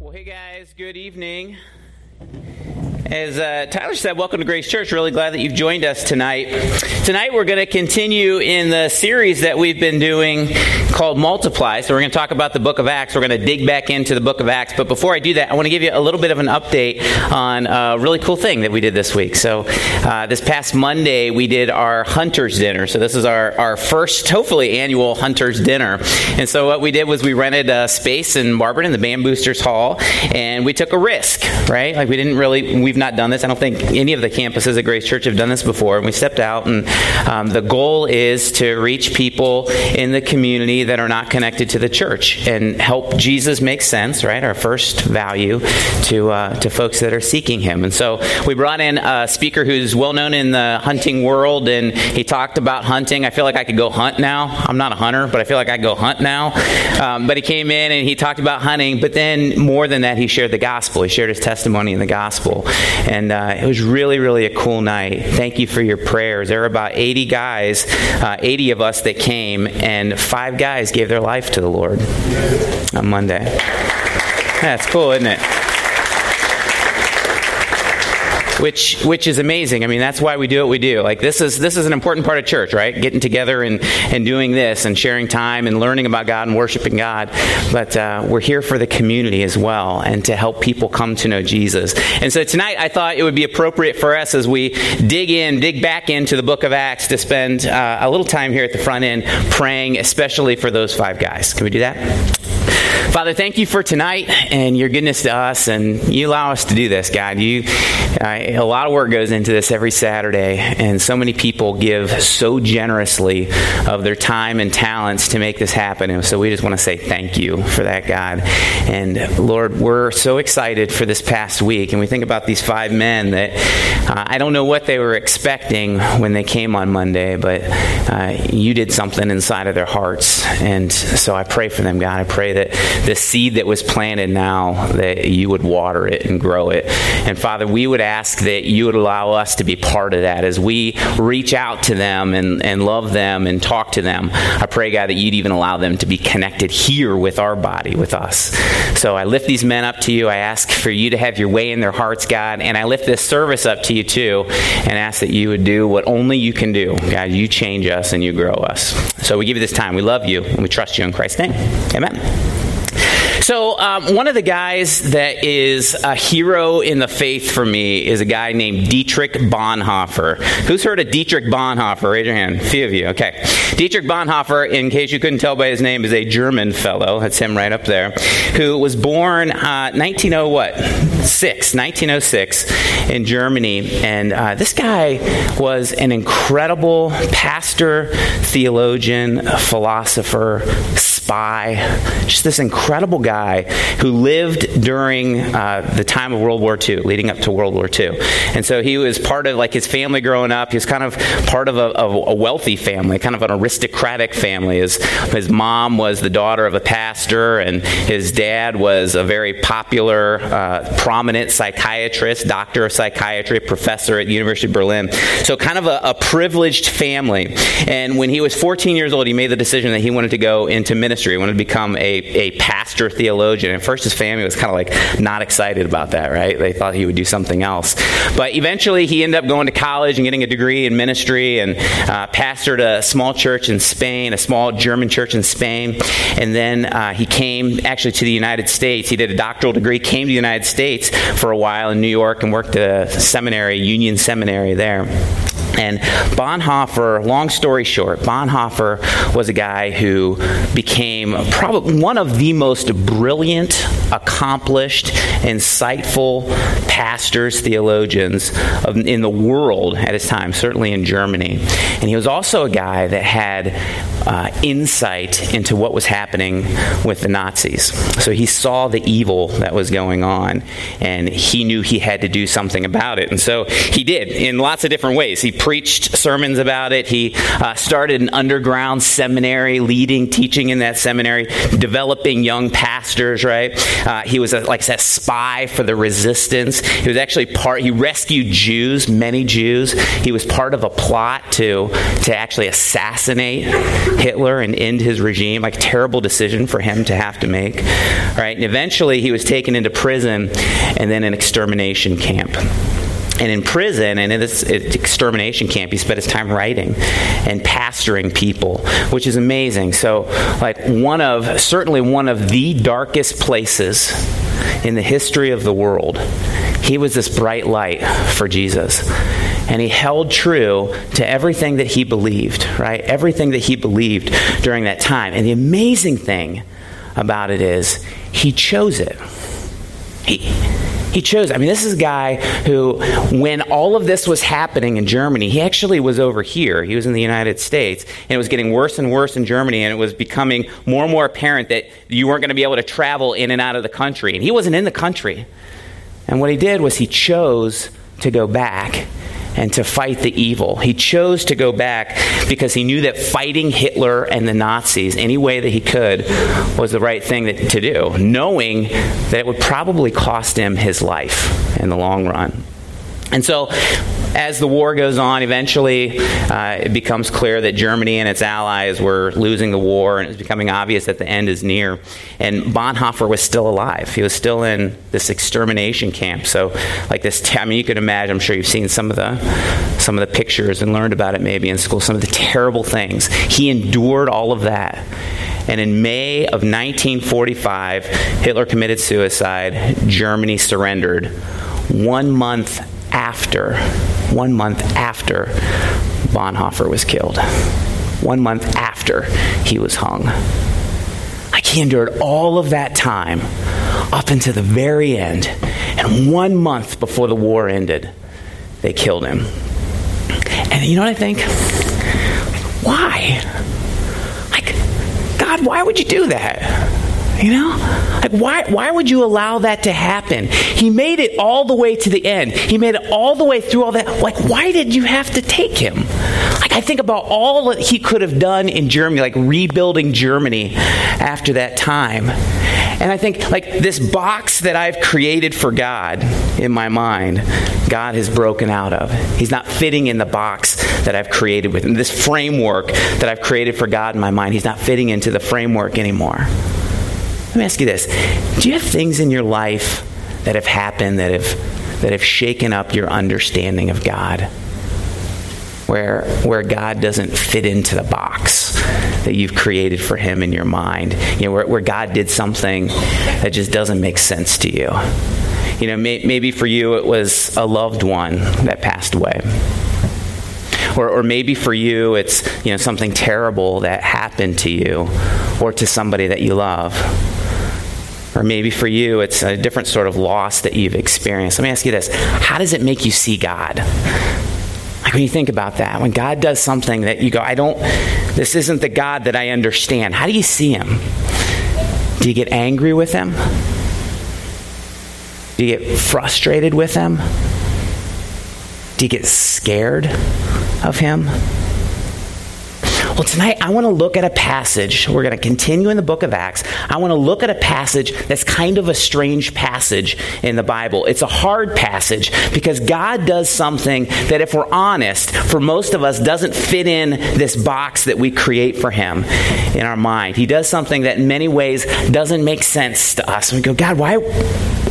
Well, hey guys, good evening. As uh, Tyler said, welcome to Grace Church. Really glad that you've joined us tonight. Tonight, we're going to continue in the series that we've been doing called Multiply. So, we're going to talk about the book of Acts. We're going to dig back into the book of Acts. But before I do that, I want to give you a little bit of an update on a really cool thing that we did this week. So, uh, this past Monday, we did our Hunter's Dinner. So, this is our, our first, hopefully, annual Hunter's Dinner. And so, what we did was we rented a space in Barberton, the Band Boosters Hall, and we took a risk, right? Like, we didn't really, we've not done this. I don't think any of the campuses at Grace Church have done this before. And we stepped out, and um, the goal is to reach people in the community that are not connected to the church and help Jesus make sense, right? Our first value to uh, to folks that are seeking Him. And so we brought in a speaker who's well known in the hunting world, and he talked about hunting. I feel like I could go hunt now. I'm not a hunter, but I feel like I go hunt now. Um, but he came in and he talked about hunting, but then more than that, he shared the gospel. He shared his testimony in the gospel. And uh, it was really, really a cool night. Thank you for your prayers. There were about 80 guys, uh, 80 of us that came, and five guys gave their life to the Lord on Monday. That's cool, isn't it? Which which is amazing. I mean, that's why we do what we do. Like this is this is an important part of church, right? Getting together and and doing this and sharing time and learning about God and worshiping God. But uh, we're here for the community as well and to help people come to know Jesus. And so tonight, I thought it would be appropriate for us as we dig in, dig back into the Book of Acts, to spend uh, a little time here at the front end praying, especially for those five guys. Can we do that? Father, thank you for tonight and your goodness to us, and you allow us to do this, God. You, uh, a lot of work goes into this every Saturday, and so many people give so generously of their time and talents to make this happen. And so we just want to say thank you for that, God. And Lord, we're so excited for this past week, and we think about these five men that uh, I don't know what they were expecting when they came on Monday, but uh, you did something inside of their hearts, and so I pray for them, God. I pray that the seed that was planted now, that you would water it and grow it. And Father, we would ask that you would allow us to be part of that as we reach out to them and, and love them and talk to them. I pray, God, that you'd even allow them to be connected here with our body, with us. So I lift these men up to you. I ask for you to have your way in their hearts, God. And I lift this service up to you, too, and ask that you would do what only you can do. God, you change us and you grow us. So we give you this time. We love you and we trust you in Christ's name. Amen. So, um, one of the guys that is a hero in the faith for me is a guy named Dietrich Bonhoeffer. Who's heard of Dietrich Bonhoeffer? Raise your hand. A few of you. Okay. Dietrich Bonhoeffer, in case you couldn't tell by his name, is a German fellow. That's him right up there. Who was born uh, 1900 what? Six, 1906 in Germany. And uh, this guy was an incredible pastor, theologian, philosopher, spy, just this incredible guy who lived during uh, the time of World War II, leading up to World War II. And so he was part of like his family growing up. He was kind of part of a, of a wealthy family, kind of an aristocratic family. His, his mom was the daughter of a pastor, and his dad was a very popular, uh, prominent psychiatrist, doctor of psychiatry, professor at University of Berlin. So kind of a, a privileged family. And when he was 14 years old, he made the decision that he wanted to go into ministry. He wanted to become a, a pastor theologian. At first, his family was kind of like not excited about that, right? They thought he would do something else. But eventually, he ended up going to college and getting a degree in ministry and uh, pastored a small church in Spain, a small German church in Spain. And then uh, he came actually to the United States. He did a doctoral degree, came to the United States for a while in New York and worked at a seminary, Union Seminary there. And Bonhoeffer, long story short, Bonhoeffer was a guy who became probably one of the most brilliant, accomplished, insightful pastors, theologians in the world at his time, certainly in Germany. And he was also a guy that had uh, insight into what was happening with the Nazis. So he saw the evil that was going on, and he knew he had to do something about it. And so he did in lots of different ways. He preached sermons about it. He uh, started an underground seminary, leading teaching in that seminary, developing young pastors. Right? Uh, he was a, like I said, spy for the resistance. He was actually part. He rescued Jews, many Jews. He was part of a plot to to actually assassinate Hitler and end his regime. Like terrible decision for him to have to make. Right? And eventually, he was taken into prison and then an extermination camp. And in prison and in this extermination camp, he spent his time writing and pastoring people, which is amazing. So, like, one of, certainly one of the darkest places in the history of the world, he was this bright light for Jesus. And he held true to everything that he believed, right? Everything that he believed during that time. And the amazing thing about it is, he chose it. He, he chose. I mean, this is a guy who, when all of this was happening in Germany, he actually was over here. He was in the United States, and it was getting worse and worse in Germany, and it was becoming more and more apparent that you weren't going to be able to travel in and out of the country. And he wasn't in the country. And what he did was he chose to go back and to fight the evil. He chose to go back because he knew that fighting Hitler and the Nazis any way that he could was the right thing that, to do, knowing that it would probably cost him his life in the long run. And so, as the war goes on, eventually uh, it becomes clear that Germany and its allies were losing the war, and it's becoming obvious that the end is near. And Bonhoeffer was still alive. He was still in this extermination camp. So, like this, t- I mean, you can imagine. I'm sure you've seen some of the some of the pictures and learned about it maybe in school. Some of the terrible things he endured. All of that. And in May of 1945, Hitler committed suicide. Germany surrendered. One month after, one month after Bonhoeffer was killed, one month after he was hung. Like he endured all of that time up until the very end. And one month before the war ended, they killed him. And you know what I think? Why? Like, God, why would you do that? You know? Like why why would you allow that to happen? He made it all the way to the end. He made it all the way through all that. Like why did you have to take him? Like I think about all that he could have done in Germany, like rebuilding Germany after that time. And I think like this box that I've created for God in my mind, God has broken out of. He's not fitting in the box that I've created with him. This framework that I've created for God in my mind, he's not fitting into the framework anymore. Let me ask you this Do you have things in your life that have happened that have, that have shaken up your understanding of God? Where, where God doesn't fit into the box that you've created for Him in your mind. You know, where, where God did something that just doesn't make sense to you. You know, may, maybe for you it was a loved one that passed away. Or, or maybe for you it's you know something terrible that happened to you or to somebody that you love. Or maybe for you, it's a different sort of loss that you've experienced. Let me ask you this How does it make you see God? Like when you think about that, when God does something that you go, I don't, this isn't the God that I understand, how do you see Him? Do you get angry with Him? Do you get frustrated with Him? Do you get scared of Him? Well, tonight I want to look at a passage. We're going to continue in the book of Acts. I want to look at a passage that's kind of a strange passage in the Bible. It's a hard passage because God does something that, if we're honest, for most of us doesn't fit in this box that we create for Him in our mind. He does something that, in many ways, doesn't make sense to us. We go, God, why?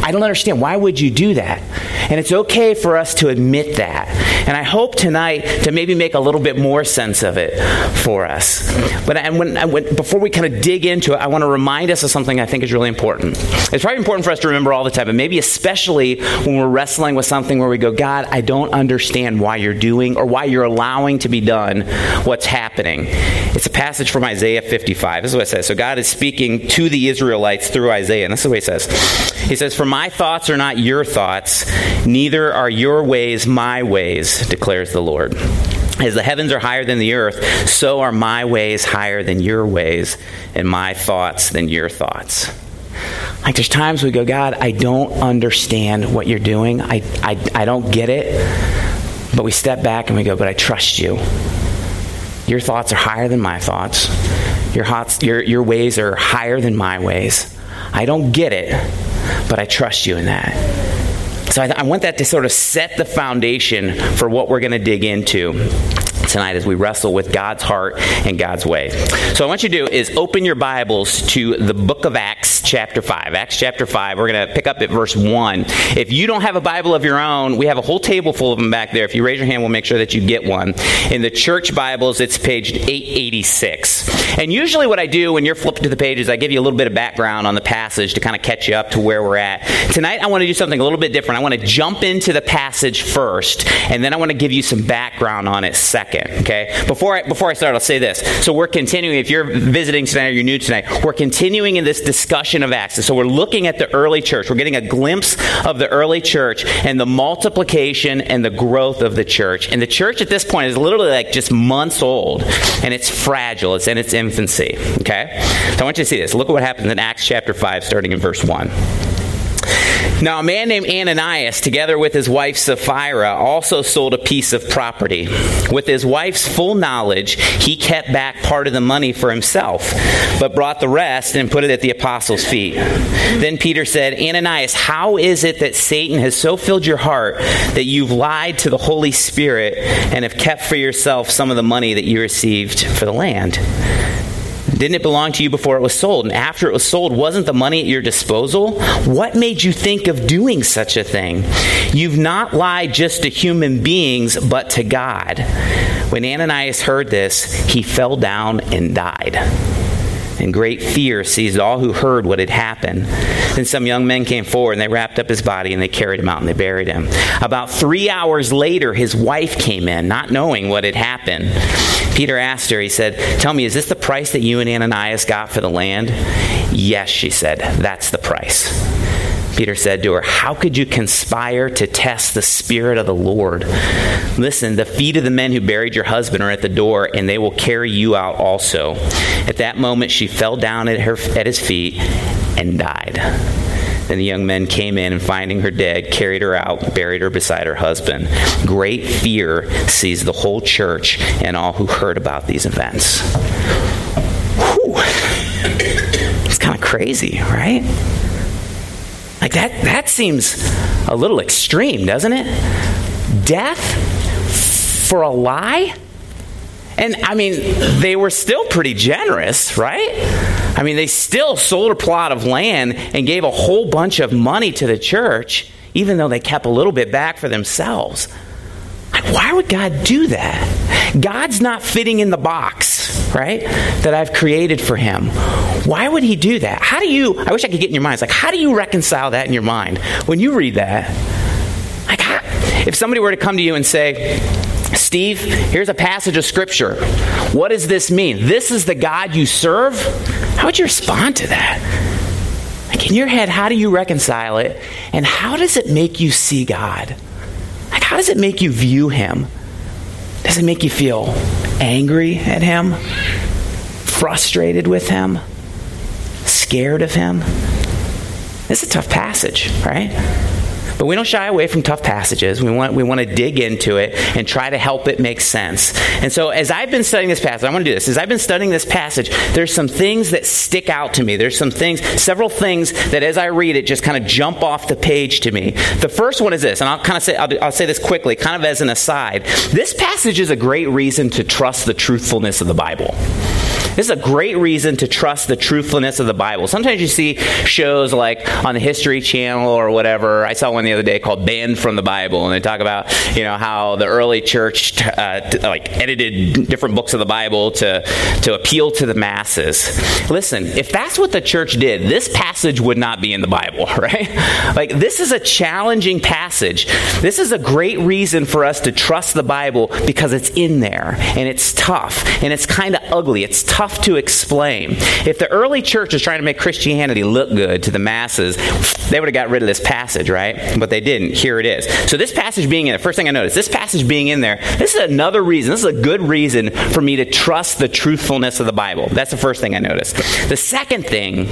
I don't understand. Why would you do that? And it's okay for us to admit that. And I hope tonight to maybe make a little bit more sense of it for us. But and when, when, before we kind of dig into it, I want to remind us of something I think is really important. It's probably important for us to remember all the time, but maybe especially when we're wrestling with something where we go, God, I don't understand why you're doing or why you're allowing to be done what's happening. It's a passage from Isaiah 55. This is what it says. So God is speaking to the Israelites through Isaiah, and this is what he says. He says, For my thoughts are not your thoughts, neither are your ways my ways, declares the Lord. As the heavens are higher than the earth, so are my ways higher than your ways, and my thoughts than your thoughts. Like there's times we go, God, I don't understand what you're doing. I, I, I don't get it. But we step back and we go, But I trust you. Your thoughts are higher than my thoughts. Your, thoughts, your, your ways are higher than my ways. I don't get it, but I trust you in that. So I, I want that to sort of set the foundation for what we're going to dig into tonight as we wrestle with God's heart and God's way. So, I want you to do is open your Bibles to the book of Acts, chapter 5. Acts chapter 5. We're going to pick up at verse 1. If you don't have a Bible of your own, we have a whole table full of them back there. If you raise your hand, we'll make sure that you get one. In the church Bibles, it's page 886. And usually, what I do when you're flipping to the pages, I give you a little bit of background on the passage to kind of catch you up to where we're at. Tonight, I want to do something a little bit different. I want to jump into the passage first, and then I want to give you some background on it second okay? Before I, before I start, I'll say this. So we're continuing, if you're visiting tonight or you're new tonight, we're continuing in this discussion of Acts. So we're looking at the early church. We're getting a glimpse of the early church and the multiplication and the growth of the church. And the church at this point is literally like just months old, and it's fragile. It's in its infancy, okay? So I want you to see this. Look at what happens in Acts chapter 5, starting in verse 1. Now, a man named Ananias, together with his wife Sapphira, also sold a piece of property. With his wife's full knowledge, he kept back part of the money for himself, but brought the rest and put it at the apostles' feet. Then Peter said, Ananias, how is it that Satan has so filled your heart that you've lied to the Holy Spirit and have kept for yourself some of the money that you received for the land? Didn't it belong to you before it was sold? And after it was sold, wasn't the money at your disposal? What made you think of doing such a thing? You've not lied just to human beings, but to God. When Ananias heard this, he fell down and died and great fear seized all who heard what had happened. Then some young men came forward and they wrapped up his body and they carried him out and they buried him. About three hours later, his wife came in, not knowing what had happened. Peter asked her, he said, Tell me, is this the price that you and Ananias got for the land? Yes, she said, That's the price. Peter said to her, How could you conspire to test the Spirit of the Lord? Listen, the feet of the men who buried your husband are at the door, and they will carry you out also. At that moment, she fell down at, her, at his feet and died. Then the young men came in and finding her dead, carried her out, buried her beside her husband. Great fear seized the whole church and all who heard about these events. Whew. It's kind of crazy, right? Like that that seems a little extreme, doesn't it? Death for a lie? And I mean, they were still pretty generous, right? I mean, they still sold a plot of land and gave a whole bunch of money to the church, even though they kept a little bit back for themselves. Like, why would God do that? God's not fitting in the box, right, that I've created for him. Why would he do that? How do you, I wish I could get in your mind. It's like, how do you reconcile that in your mind when you read that? Like, how, if somebody were to come to you and say, Steve, here's a passage of scripture. What does this mean? This is the God you serve? How would you respond to that? Like in your head, how do you reconcile it? And how does it make you see God? Like, how does it make you view Him? Does it make you feel angry at Him? Frustrated with Him? Scared of Him? This is a tough passage, right? But we don't shy away from tough passages. We want, we want to dig into it and try to help it make sense. And so, as I've been studying this passage, I want to do this. As I've been studying this passage, there's some things that stick out to me. There's some things, several things that as I read it just kind of jump off the page to me. The first one is this, and I'll kind of say, I'll, I'll say this quickly, kind of as an aside. This passage is a great reason to trust the truthfulness of the Bible. This is a great reason to trust the truthfulness of the Bible. Sometimes you see shows like on the History Channel or whatever. I saw one the other day called "Banned from the Bible," and they talk about you know how the early church uh, like edited different books of the Bible to to appeal to the masses. Listen, if that's what the church did, this passage would not be in the Bible, right? Like this is a challenging passage. This is a great reason for us to trust the Bible because it's in there and it's tough and it's kind of ugly. It's tough tough to explain. If the early church was trying to make Christianity look good to the masses, they would have got rid of this passage, right? But they didn't. Here it is. So this passage being in there, first thing I noticed, this passage being in there, this is another reason, this is a good reason for me to trust the truthfulness of the Bible. That's the first thing I noticed. The second thing,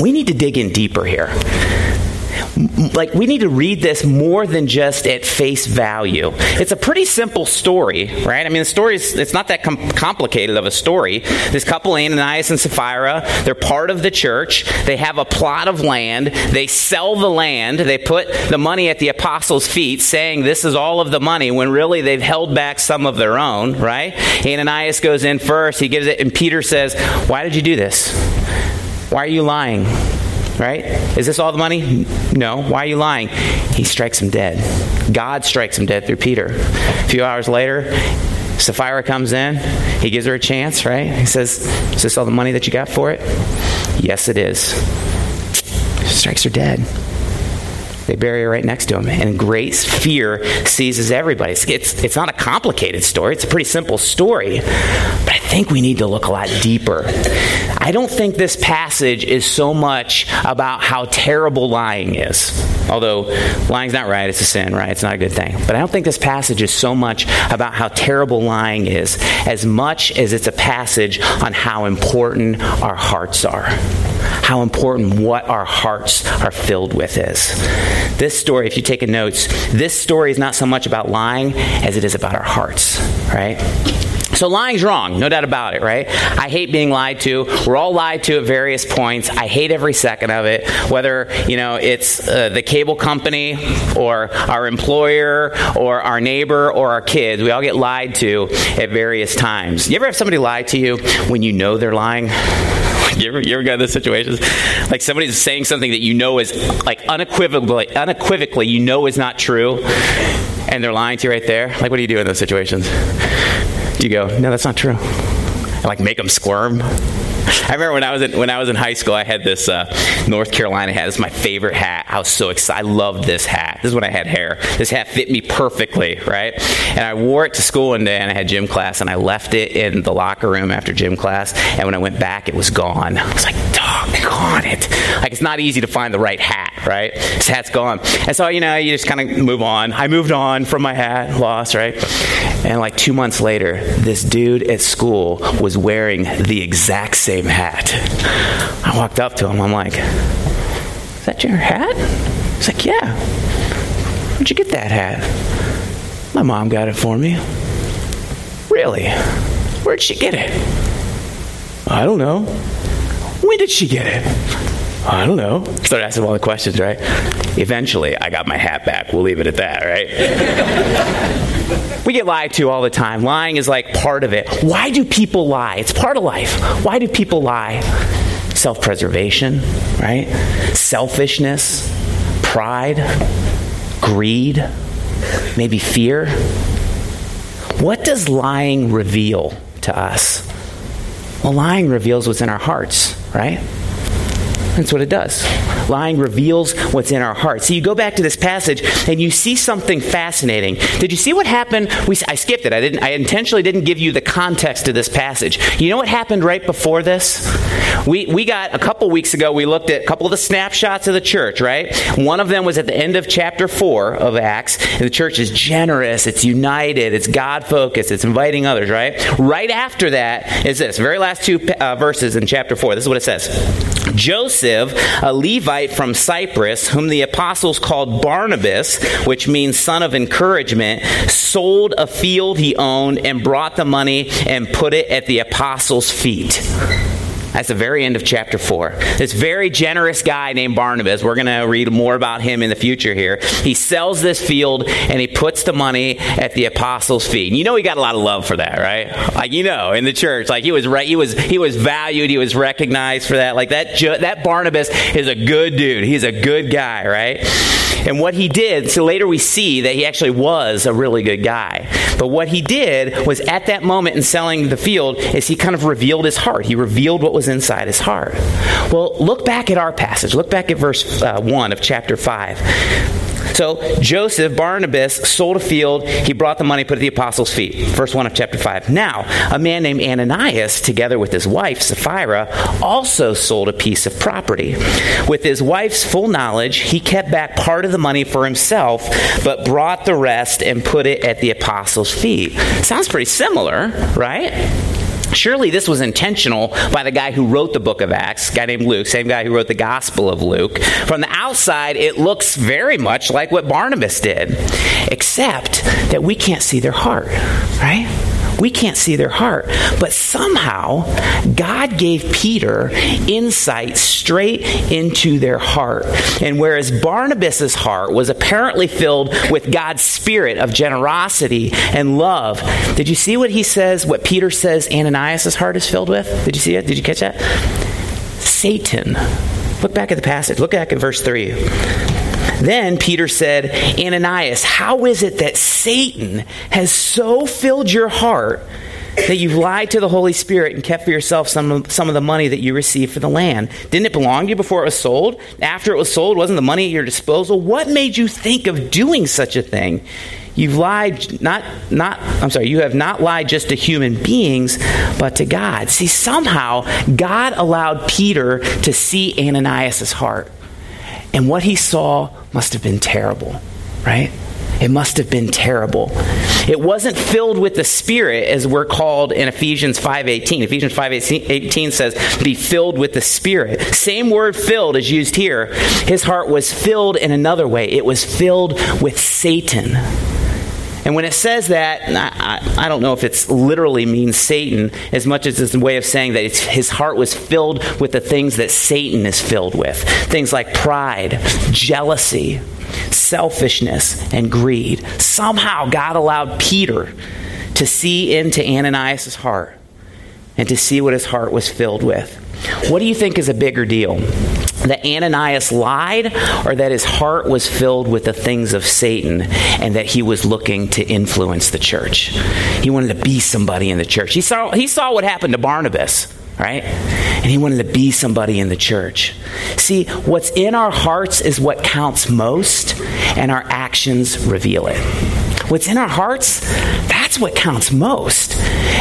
we need to dig in deeper here like we need to read this more than just at face value. It's a pretty simple story, right? I mean, the story is it's not that com- complicated of a story. This couple, Ananias and Sapphira, they're part of the church. They have a plot of land. They sell the land. They put the money at the apostles' feet, saying this is all of the money, when really they've held back some of their own, right? Ananias goes in first. He gives it, and Peter says, "Why did you do this? Why are you lying?" Right? Is this all the money? No. Why are you lying? He strikes him dead. God strikes him dead through Peter. A few hours later, Sapphira comes in. He gives her a chance, right? He says, Is this all the money that you got for it? Yes, it is. Strikes her dead. They bury her right next to him. And great fear seizes everybody. It's, it's, it's, not a complicated story, it's a pretty simple story. But I think we need to look a lot deeper. I don't think this passage is so much about how terrible lying is. Although lying's not right, it's a sin, right? It's not a good thing. But I don't think this passage is so much about how terrible lying is as much as it's a passage on how important our hearts are. How important what our hearts are filled with is. This story, if you take a notes, this story is not so much about lying as it is about our hearts, right? So lying's wrong, no doubt about it, right? I hate being lied to. We're all lied to at various points. I hate every second of it, whether, you know, it's uh, the cable company or our employer or our neighbor or our kids. We all get lied to at various times. You ever have somebody lie to you when you know they're lying? you ever, you ever got in those situations? Like somebody's saying something that you know is like unequivocally, unequivocally, you know is not true, and they're lying to you right there. Like, what do you do in those situations? Do you go, no, that's not true? And like make them squirm? I remember when I was in, when I was in high school, I had this uh, North Carolina hat. Is my favorite hat. I was so excited. I loved this hat. This is when I had hair. This hat fit me perfectly, right? And I wore it to school one day, and I had gym class, and I left it in the locker room after gym class. And when I went back, it was gone. I was like, doggone it! Like it's not easy to find the right hat, right? This hat's gone. And so you know, you just kind of move on. I moved on from my hat, lost, right? And like two months later, this dude at school was wearing the exact same hat. I walked up to him. I'm like, Is that your hat? He's like, Yeah. Where'd you get that hat? My mom got it for me. Really? Where'd she get it? I don't know. When did she get it? I don't know. Started asking all the questions, right? Eventually, I got my hat back. We'll leave it at that, right? we get lied to all the time. Lying is like part of it. Why do people lie? It's part of life. Why do people lie? Self preservation, right? Selfishness, pride, greed, maybe fear. What does lying reveal to us? Well, lying reveals what's in our hearts, right? That's what it does. Lying reveals what's in our hearts. So you go back to this passage and you see something fascinating. Did you see what happened? We, I skipped it. I didn't. I intentionally didn't give you the context of this passage. You know what happened right before this? We we got a couple weeks ago. We looked at a couple of the snapshots of the church. Right. One of them was at the end of chapter four of Acts. The church is generous. It's united. It's God focused. It's inviting others. Right. Right after that is this very last two uh, verses in chapter four. This is what it says. Joseph, a Levite from Cyprus, whom the apostles called Barnabas, which means son of encouragement, sold a field he owned and brought the money and put it at the apostles' feet. That's the very end of chapter 4. This very generous guy named Barnabas, we're going to read more about him in the future here. He sells this field and he puts the money at the apostles' feet. And you know he got a lot of love for that, right? Like you know, in the church, like he was right, he was he was valued, he was recognized for that. Like that that Barnabas is a good dude. He's a good guy, right? And what he did, so later we see that he actually was a really good guy. But what he did was at that moment in selling the field is he kind of revealed his heart. He revealed what was inside his heart. Well, look back at our passage. Look back at verse uh, 1 of chapter 5. So Joseph, Barnabas, sold a field. He brought the money, put at the apostles' feet. Verse 1 of chapter 5. Now, a man named Ananias, together with his wife, Sapphira, also sold a piece of property. With his wife's full knowledge, he kept back part of the money for himself, but brought the rest and put it at the apostles' feet. Sounds pretty similar, right? Surely this was intentional by the guy who wrote the book of Acts, guy named Luke, same guy who wrote the Gospel of Luke. From the outside, it looks very much like what Barnabas did, except that we can't see their heart, right? We can't see their heart. But somehow, God gave Peter insight straight into their heart. And whereas Barnabas' heart was apparently filled with God's spirit of generosity and love, did you see what he says, what Peter says Ananias' heart is filled with? Did you see it? Did you catch that? Satan. Look back at the passage. Look back at verse 3. Then Peter said, Ananias, how is it that Satan has so filled your heart that you've lied to the Holy Spirit and kept for yourself some of, some of the money that you received for the land? Didn't it belong to you before it was sold? After it was sold, wasn't the money at your disposal? What made you think of doing such a thing? You've lied not not I'm sorry, you have not lied just to human beings, but to God. See, somehow God allowed Peter to see Ananias' heart. And what he saw must have been terrible, right? It must have been terrible. It wasn't filled with the Spirit as we're called in Ephesians 5:18. Ephesians 5:18 says, "Be filled with the Spirit." Same word filled is used here. His heart was filled in another way. It was filled with Satan. And when it says that, I, I, don't know if it's literally means Satan as much as it's a way of saying that his heart was filled with the things that Satan is filled with things like pride, jealousy, selfishness, and greed. Somehow God allowed Peter to see into Ananias' heart and to see what his heart was filled with. What do you think is a bigger deal? That Ananias lied or that his heart was filled with the things of Satan and that he was looking to influence the church. He wanted to be somebody in the church. He saw, he saw what happened to Barnabas, right? And he wanted to be somebody in the church. See, what's in our hearts is what counts most, and our actions reveal it. What's in our hearts, that's what counts most.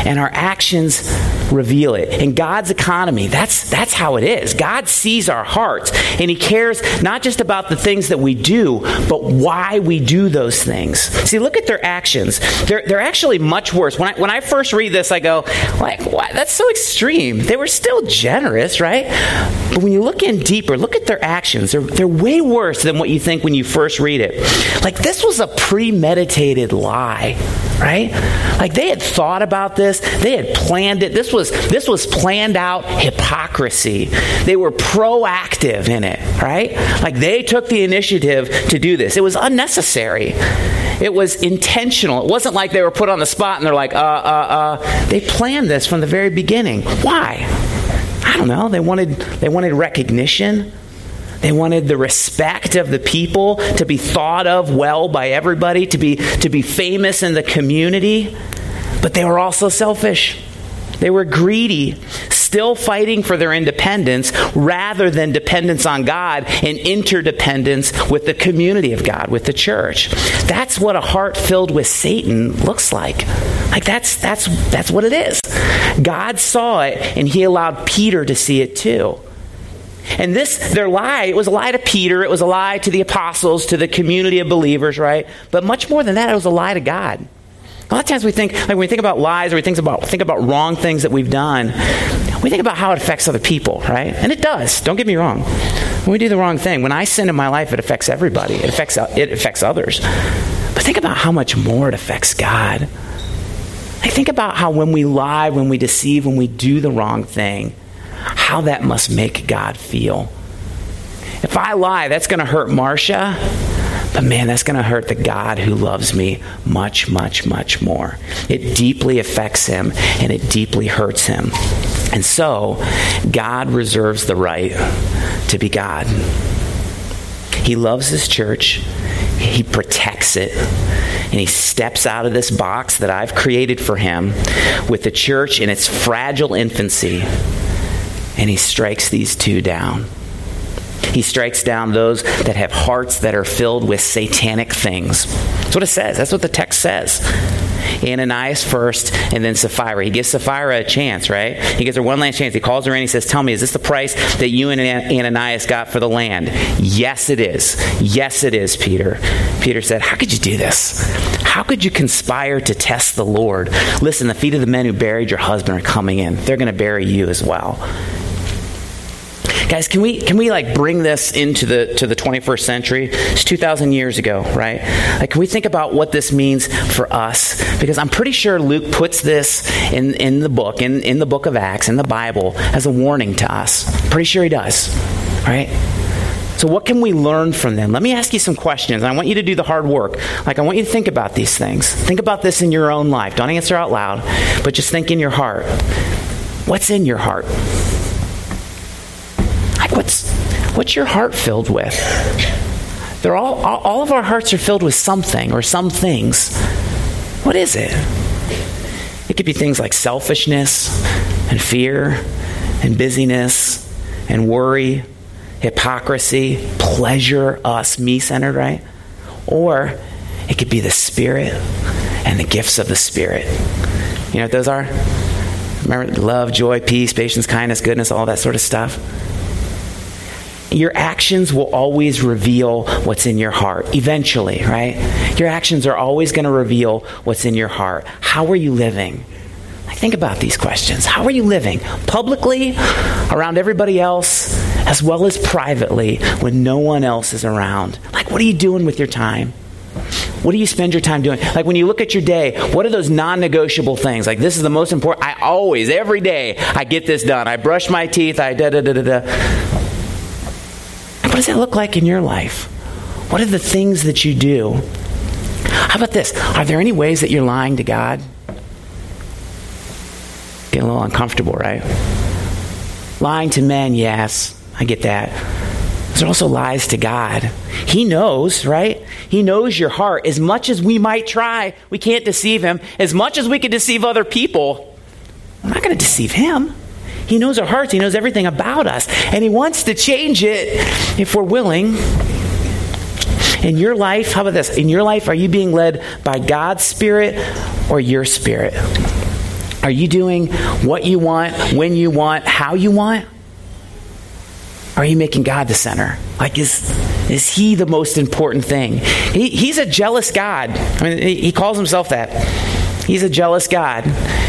And our actions reveal it. In God's economy, that's, that's how it is. God sees our hearts, and He cares not just about the things that we do, but why we do those things. See, look at their actions. They're, they're actually much worse. When I, when I first read this, I go, like, what? That's so extreme. They were still generous, right? But when you look in deeper, look at their actions. They're, they're way worse than what you think when you first read it. Like, this was a premeditated lie right like they had thought about this. They had planned it. This was this was planned out hypocrisy. They were proactive in it right? Like they took the initiative to do this. It was unnecessary. It was intentional. It wasn't like they were put on the spot and they're like uh uh uh. They planned this from the very beginning. Why? I don't know. They wanted they wanted recognition. They wanted the respect of the people, to be thought of well by everybody, to be, to be famous in the community. But they were also selfish. They were greedy, still fighting for their independence rather than dependence on God and interdependence with the community of God, with the church. That's what a heart filled with Satan looks like. Like that's that's that's what it is. God saw it and he allowed Peter to see it too. And this, their lie, it was a lie to Peter, it was a lie to the apostles, to the community of believers, right? But much more than that, it was a lie to God. A lot of times we think, like when we think about lies or we think about, think about wrong things that we've done, we think about how it affects other people, right? And it does. Don't get me wrong. When we do the wrong thing, when I sin in my life, it affects everybody. It affects, it affects others. But think about how much more it affects God. Like think about how when we lie, when we deceive, when we do the wrong thing, how that must make God feel. If I lie, that's going to hurt Marcia, but man, that's going to hurt the God who loves me much, much, much more. It deeply affects him and it deeply hurts him. And so, God reserves the right to be God. He loves his church, he protects it, and he steps out of this box that I've created for him with the church in its fragile infancy and he strikes these two down. He strikes down those that have hearts that are filled with satanic things. That's what it says. That's what the text says. Ananias first, and then Sapphira. He gives Sapphira a chance, right? He gives her one last chance. He calls her in. He says, Tell me, is this the price that you and Ananias got for the land? Yes, it is. Yes, it is, Peter. Peter said, How could you do this? How could you conspire to test the Lord? Listen, the feet of the men who buried your husband are coming in. They're going to bury you as well. Guys, can we can we like bring this into the to the 21st century? It's 2000 years ago, right? Like can we think about what this means for us? Because I'm pretty sure Luke puts this in in the book, in in the book of Acts, in the Bible as a warning to us. Pretty sure he does. Right? So, what can we learn from them? Let me ask you some questions. I want you to do the hard work. Like, I want you to think about these things. Think about this in your own life. Don't answer out loud, but just think in your heart. What's in your heart? What's your heart filled with? They're all all of our hearts are filled with something or some things. What is it? It could be things like selfishness and fear and busyness and worry, hypocrisy, pleasure, us, me centered, right? Or it could be the Spirit and the gifts of the Spirit. You know what those are? Remember love, joy, peace, patience, kindness, goodness, all that sort of stuff? Your actions will always reveal what's in your heart, eventually, right? Your actions are always going to reveal what's in your heart. How are you living? think about these questions. How are you living? Publicly, around everybody else, as well as privately when no one else is around. Like, what are you doing with your time? What do you spend your time doing? Like when you look at your day, what are those non negotiable things? Like this is the most important. I always, every day, I get this done. I brush my teeth. I da da da da da. What does that look like in your life? What are the things that you do? How about this? Are there any ways that you're lying to God? Getting a little uncomfortable, right? Lying to men, yes, I get that. There's also lies to God. He knows, right? He knows your heart. As much as we might try, we can't deceive him. As much as we can deceive other people, we're not going to deceive him. He knows our hearts, He knows everything about us, and He wants to change it if we're willing. In your life, how about this? In your life, are you being led by God's Spirit or your spirit? Are you doing what you want, when you want, how you want? Are you making God the center? Like, is, is He the most important thing? He, he's a jealous God. I mean, He calls Himself that. He's a jealous God.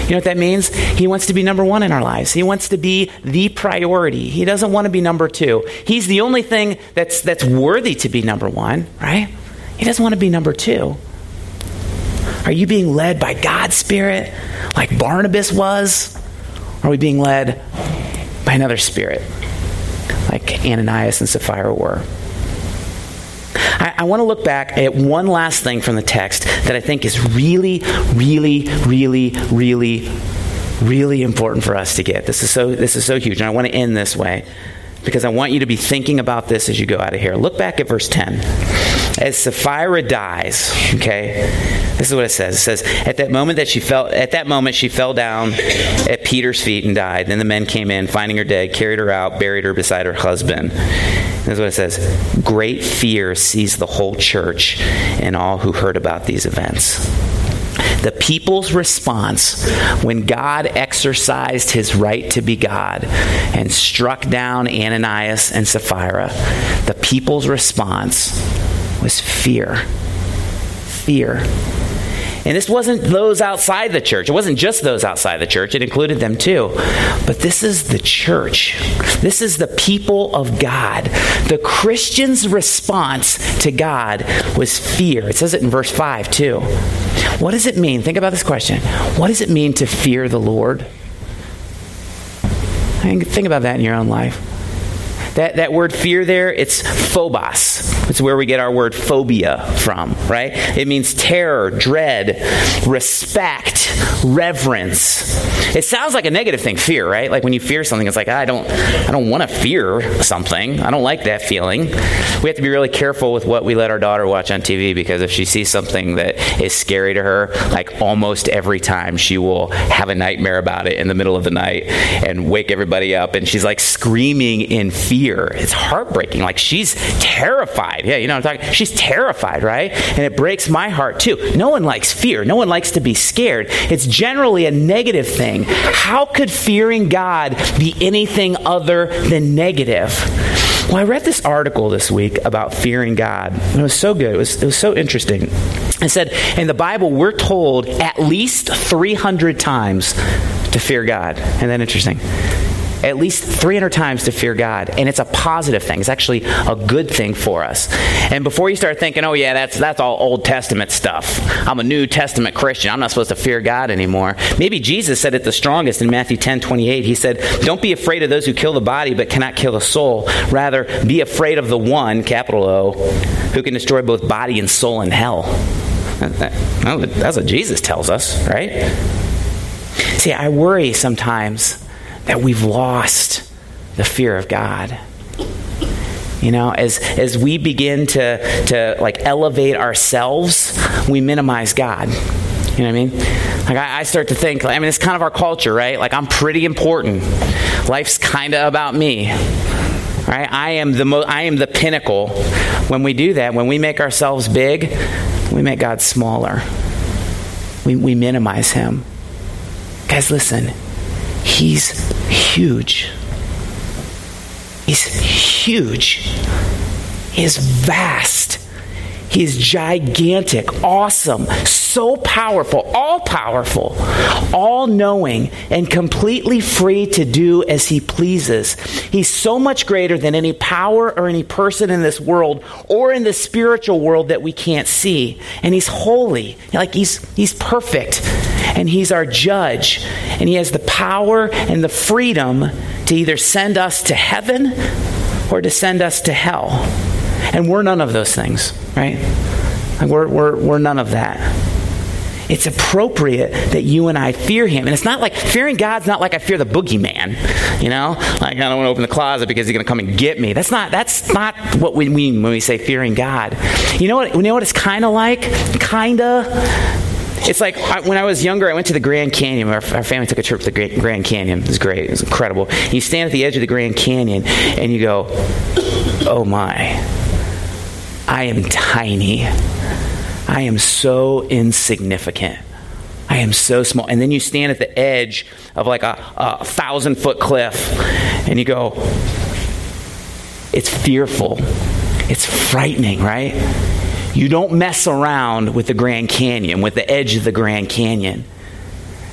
You know what that means? He wants to be number one in our lives. He wants to be the priority. He doesn't want to be number two. He's the only thing that's, that's worthy to be number one, right? He doesn't want to be number two. Are you being led by God's Spirit like Barnabas was? Or are we being led by another spirit like Ananias and Sapphira were? I, I want to look back at one last thing from the text that I think is really, really, really, really, really important for us to get. This is so, this is so huge, and I want to end this way because I want you to be thinking about this as you go out of here. Look back at verse 10. As Sapphira dies, okay, this is what it says. It says, At that moment that she fell at that moment she fell down at Peter's feet and died. Then the men came in, finding her dead, carried her out, buried her beside her husband. This is what it says. Great fear seized the whole church and all who heard about these events the people's response when God exercised his right to be God and struck down Ananias and Sapphira, the people's response was fear. Fear. And this wasn't those outside the church. It wasn't just those outside the church, it included them too. But this is the church. This is the people of God. The Christian's response to God was fear. It says it in verse 5 too. What does it mean? Think about this question. What does it mean to fear the Lord? Think about that in your own life. That, that word fear there, it's phobos. It's where we get our word phobia from, right? It means terror, dread, respect, reverence. It sounds like a negative thing, fear, right? Like when you fear something, it's like, ah, I don't I don't want to fear something. I don't like that feeling. We have to be really careful with what we let our daughter watch on TV because if she sees something that is scary to her, like almost every time she will have a nightmare about it in the middle of the night and wake everybody up and she's like screaming in fear. It's heartbreaking. Like she's terrified terrified. Yeah, you know what I'm talking. She's terrified, right? And it breaks my heart too. No one likes fear. No one likes to be scared. It's generally a negative thing. How could fearing God be anything other than negative? Well, I read this article this week about fearing God. It was so good. It was, it was so interesting. It said in the Bible, we're told at least 300 times to fear God. Isn't that interesting? At least 300 times to fear God. And it's a positive thing. It's actually a good thing for us. And before you start thinking, oh, yeah, that's, that's all Old Testament stuff. I'm a New Testament Christian. I'm not supposed to fear God anymore. Maybe Jesus said it the strongest in Matthew 10 28. He said, Don't be afraid of those who kill the body but cannot kill the soul. Rather, be afraid of the one, capital O, who can destroy both body and soul in hell. That's what Jesus tells us, right? See, I worry sometimes that we've lost the fear of God. You know, as as we begin to to like elevate ourselves, we minimize God. You know what I mean? Like I, I start to think. I mean, it's kind of our culture, right? Like I'm pretty important. Life's kind of about me. Right? I am the mo- I am the pinnacle. When we do that, when we make ourselves big, we make God smaller. We, we minimize Him. Guys, listen. He's huge. He's huge. He is vast. He is gigantic, awesome, so powerful, all powerful, all knowing, and completely free to do as he pleases. He's so much greater than any power or any person in this world or in the spiritual world that we can't see. And he's holy, like he's, he's perfect, and he's our judge, and he has the power and the freedom to either send us to heaven or to send us to hell. And we're none of those things, right? We're, we're, we're none of that. It's appropriate that you and I fear him. And it's not like fearing God's not like I fear the boogeyman, you know? Like I don't want to open the closet because he's going to come and get me. That's not that's not what we mean when we say fearing God. You know what you know what it's kind of like? Kind of it's like I, when I was younger, I went to the Grand Canyon. Our, our family took a trip to the Grand Canyon. It was great. It was incredible. You stand at the edge of the Grand Canyon and you go, oh my, I am tiny. I am so insignificant. I am so small. And then you stand at the edge of like a, a thousand foot cliff and you go, it's fearful. It's frightening, right? You don't mess around with the Grand Canyon, with the edge of the Grand Canyon.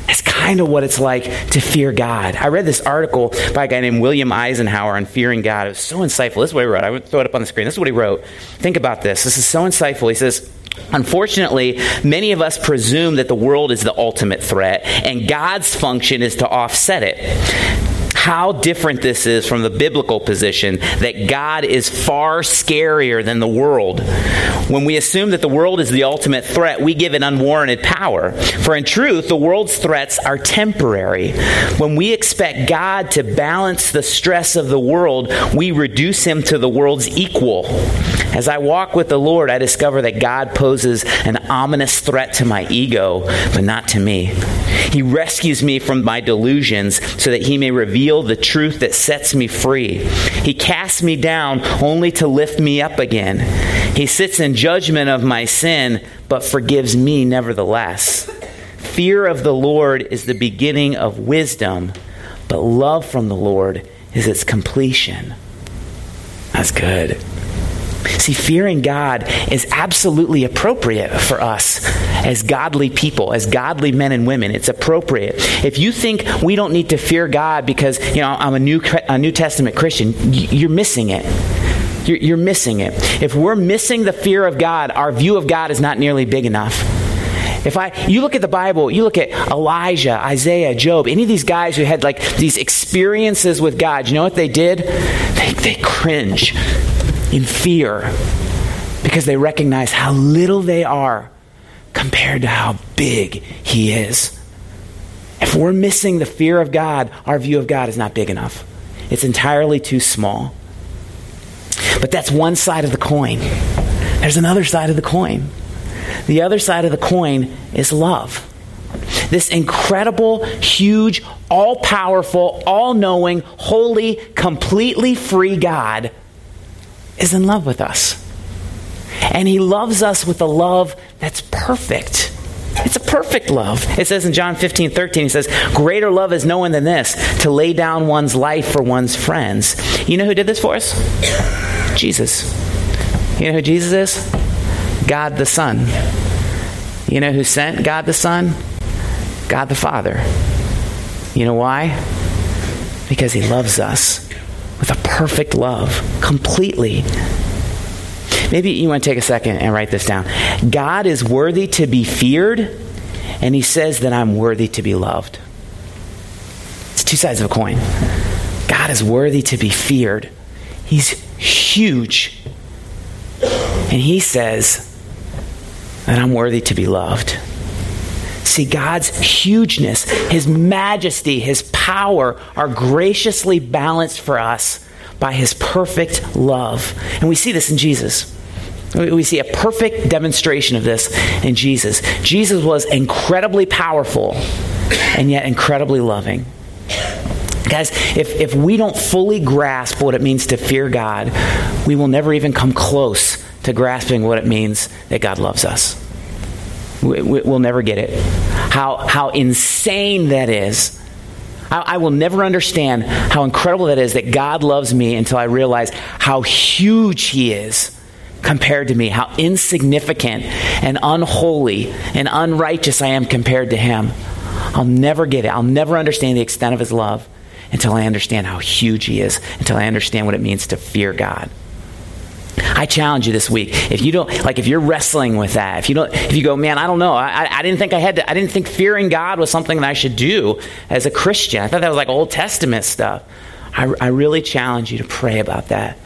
That's kind of what it's like to fear God. I read this article by a guy named William Eisenhower on fearing God. It was so insightful. This is what he wrote. I would throw it up on the screen. This is what he wrote. Think about this. This is so insightful. He says, Unfortunately, many of us presume that the world is the ultimate threat, and God's function is to offset it how different this is from the biblical position that God is far scarier than the world. When we assume that the world is the ultimate threat, we give it unwarranted power. For in truth, the world's threats are temporary. When we expect God to balance the stress of the world, we reduce him to the world's equal. As I walk with the Lord, I discover that God poses an ominous threat to my ego, but not to me. He rescues me from my delusions so that he may reveal the truth that sets me free. He casts me down only to lift me up again. He sits in judgment of my sin, but forgives me nevertheless. Fear of the Lord is the beginning of wisdom, but love from the Lord is its completion. That's good. See, fearing God is absolutely appropriate for us as godly people, as godly men and women. It's appropriate. If you think we don't need to fear God because, you know, I'm a New, a New Testament Christian, you're missing it. You're, you're missing it. If we're missing the fear of God, our view of God is not nearly big enough. If I, you look at the Bible, you look at Elijah, Isaiah, Job, any of these guys who had like these experiences with God, you know what they did? They, they cringe in fear because they recognize how little they are compared to how big He is. If we're missing the fear of God, our view of God is not big enough. It's entirely too small. But that's one side of the coin. There's another side of the coin. The other side of the coin is love. This incredible, huge, all powerful, all knowing, holy, completely free God is in love with us. And he loves us with a love that's perfect. It's a perfect love. It says in John 15, 13, he says, Greater love is no one than this, to lay down one's life for one's friends. You know who did this for us? Jesus. You know who Jesus is? God the Son. You know who sent God the Son? God the Father. You know why? Because he loves us with a perfect love, completely. Maybe you want to take a second and write this down. God is worthy to be feared, and he says that I'm worthy to be loved. It's two sides of a coin. God is worthy to be feared. He's huge. And he says that I'm worthy to be loved. See, God's hugeness, His majesty, His power are graciously balanced for us by His perfect love. And we see this in Jesus. We see a perfect demonstration of this in Jesus. Jesus was incredibly powerful and yet incredibly loving. Guys, if, if we don't fully grasp what it means to fear God, we will never even come close to grasping what it means that God loves us. We, will never get it. How, how insane that is. I, I will never understand how incredible that is that God loves me until I realize how huge He is compared to me, how insignificant and unholy and unrighteous I am compared to Him. I'll never get it. I'll never understand the extent of His love until I understand how huge He is, until I understand what it means to fear God. I challenge you this week. If you don't, like, if you're wrestling with that, if you don't, if you go, man, I don't know, I, I didn't think I had to, I didn't think fearing God was something that I should do as a Christian. I thought that was like Old Testament stuff. I, I really challenge you to pray about that.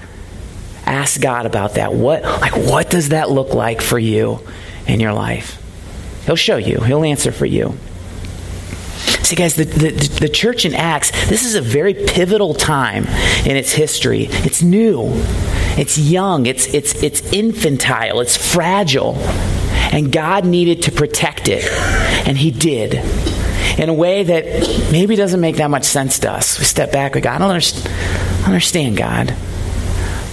Ask God about that. What, like, what does that look like for you in your life? He'll show you. He'll answer for you. See, guys, the, the, the, church in Acts, this is a very pivotal time in its history. It's new, it's young, it's, it's, it's infantile, it's fragile. And God needed to protect it. And He did. In a way that maybe doesn't make that much sense to us. We step back, we go, I don't understand, understand God.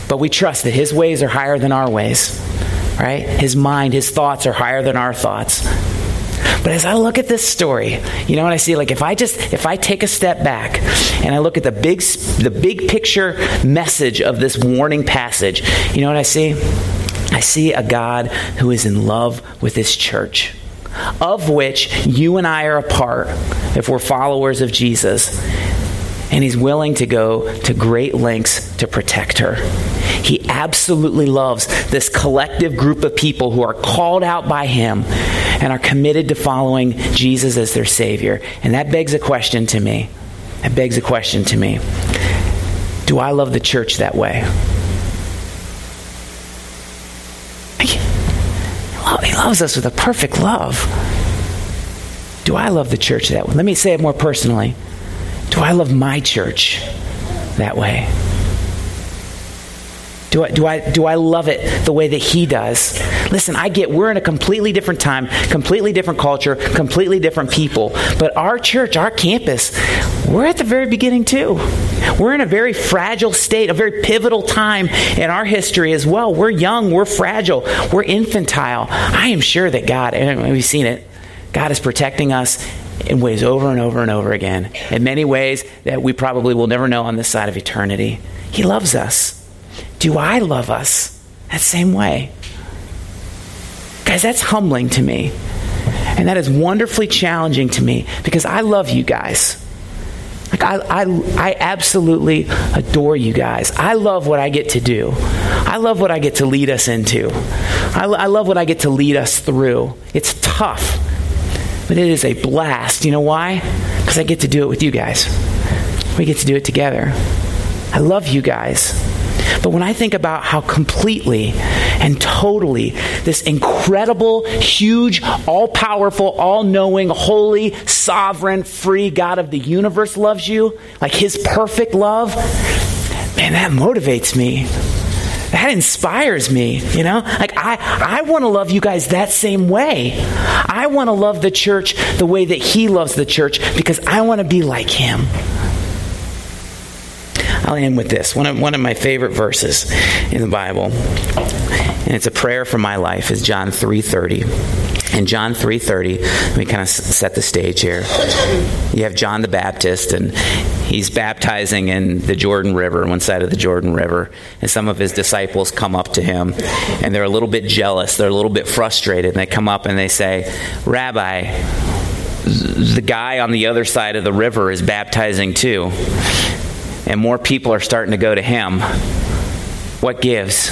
But we trust that His ways are higher than our ways, right? His mind, His thoughts are higher than our thoughts. But as I look at this story, you know what I see? Like if I just if I take a step back and I look at the big the big picture message of this warning passage, you know what I see? I see a God who is in love with this church, of which you and I are a part if we're followers of Jesus and he's willing to go to great lengths to protect her. He absolutely loves this collective group of people who are called out by him and are committed to following Jesus as their Savior. And that begs a question to me. That begs a question to me. Do I love the church that way? He loves us with a perfect love. Do I love the church that way? Let me say it more personally. Do I love my church that way? Do I, do, I, do I love it the way that he does? Listen, I get we're in a completely different time, completely different culture, completely different people. But our church, our campus, we're at the very beginning too. We're in a very fragile state, a very pivotal time in our history as well. We're young, we're fragile, we're infantile. I am sure that God, and we've seen it, God is protecting us in ways over and over and over again, in many ways that we probably will never know on this side of eternity. He loves us. Do I love us that same way? Guys, that's humbling to me. And that is wonderfully challenging to me because I love you guys. Like I, I, I absolutely adore you guys. I love what I get to do. I love what I get to lead us into. I, I love what I get to lead us through. It's tough. But it is a blast. You know why? Because I get to do it with you guys. We get to do it together. I love you guys. But when I think about how completely and totally this incredible, huge, all powerful, all knowing, holy, sovereign, free God of the universe loves you, like his perfect love, man, that motivates me that inspires me, you know? Like I I want to love you guys that same way. I want to love the church the way that he loves the church because I want to be like him. I'll end with this. One of, one of my favorite verses in the Bible and it's a prayer for my life, is John 3.30. In John 3.30, let me kind of set the stage here. You have John the Baptist, and he's baptizing in the Jordan River, one side of the Jordan River, and some of his disciples come up to him, and they're a little bit jealous, they're a little bit frustrated, and they come up and they say, Rabbi, the guy on the other side of the river is baptizing too, and more people are starting to go to him. What gives?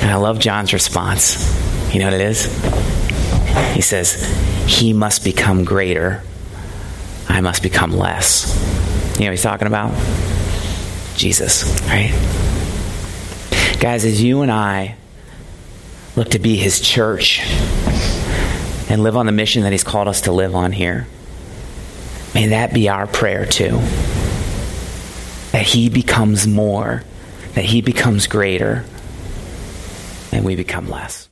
And I love John's response. You know what it is? He says, He must become greater, I must become less. You know what he's talking about? Jesus, right? Guys, as you and I look to be his church and live on the mission that he's called us to live on here, may that be our prayer too. That he becomes more, that he becomes greater and we become less.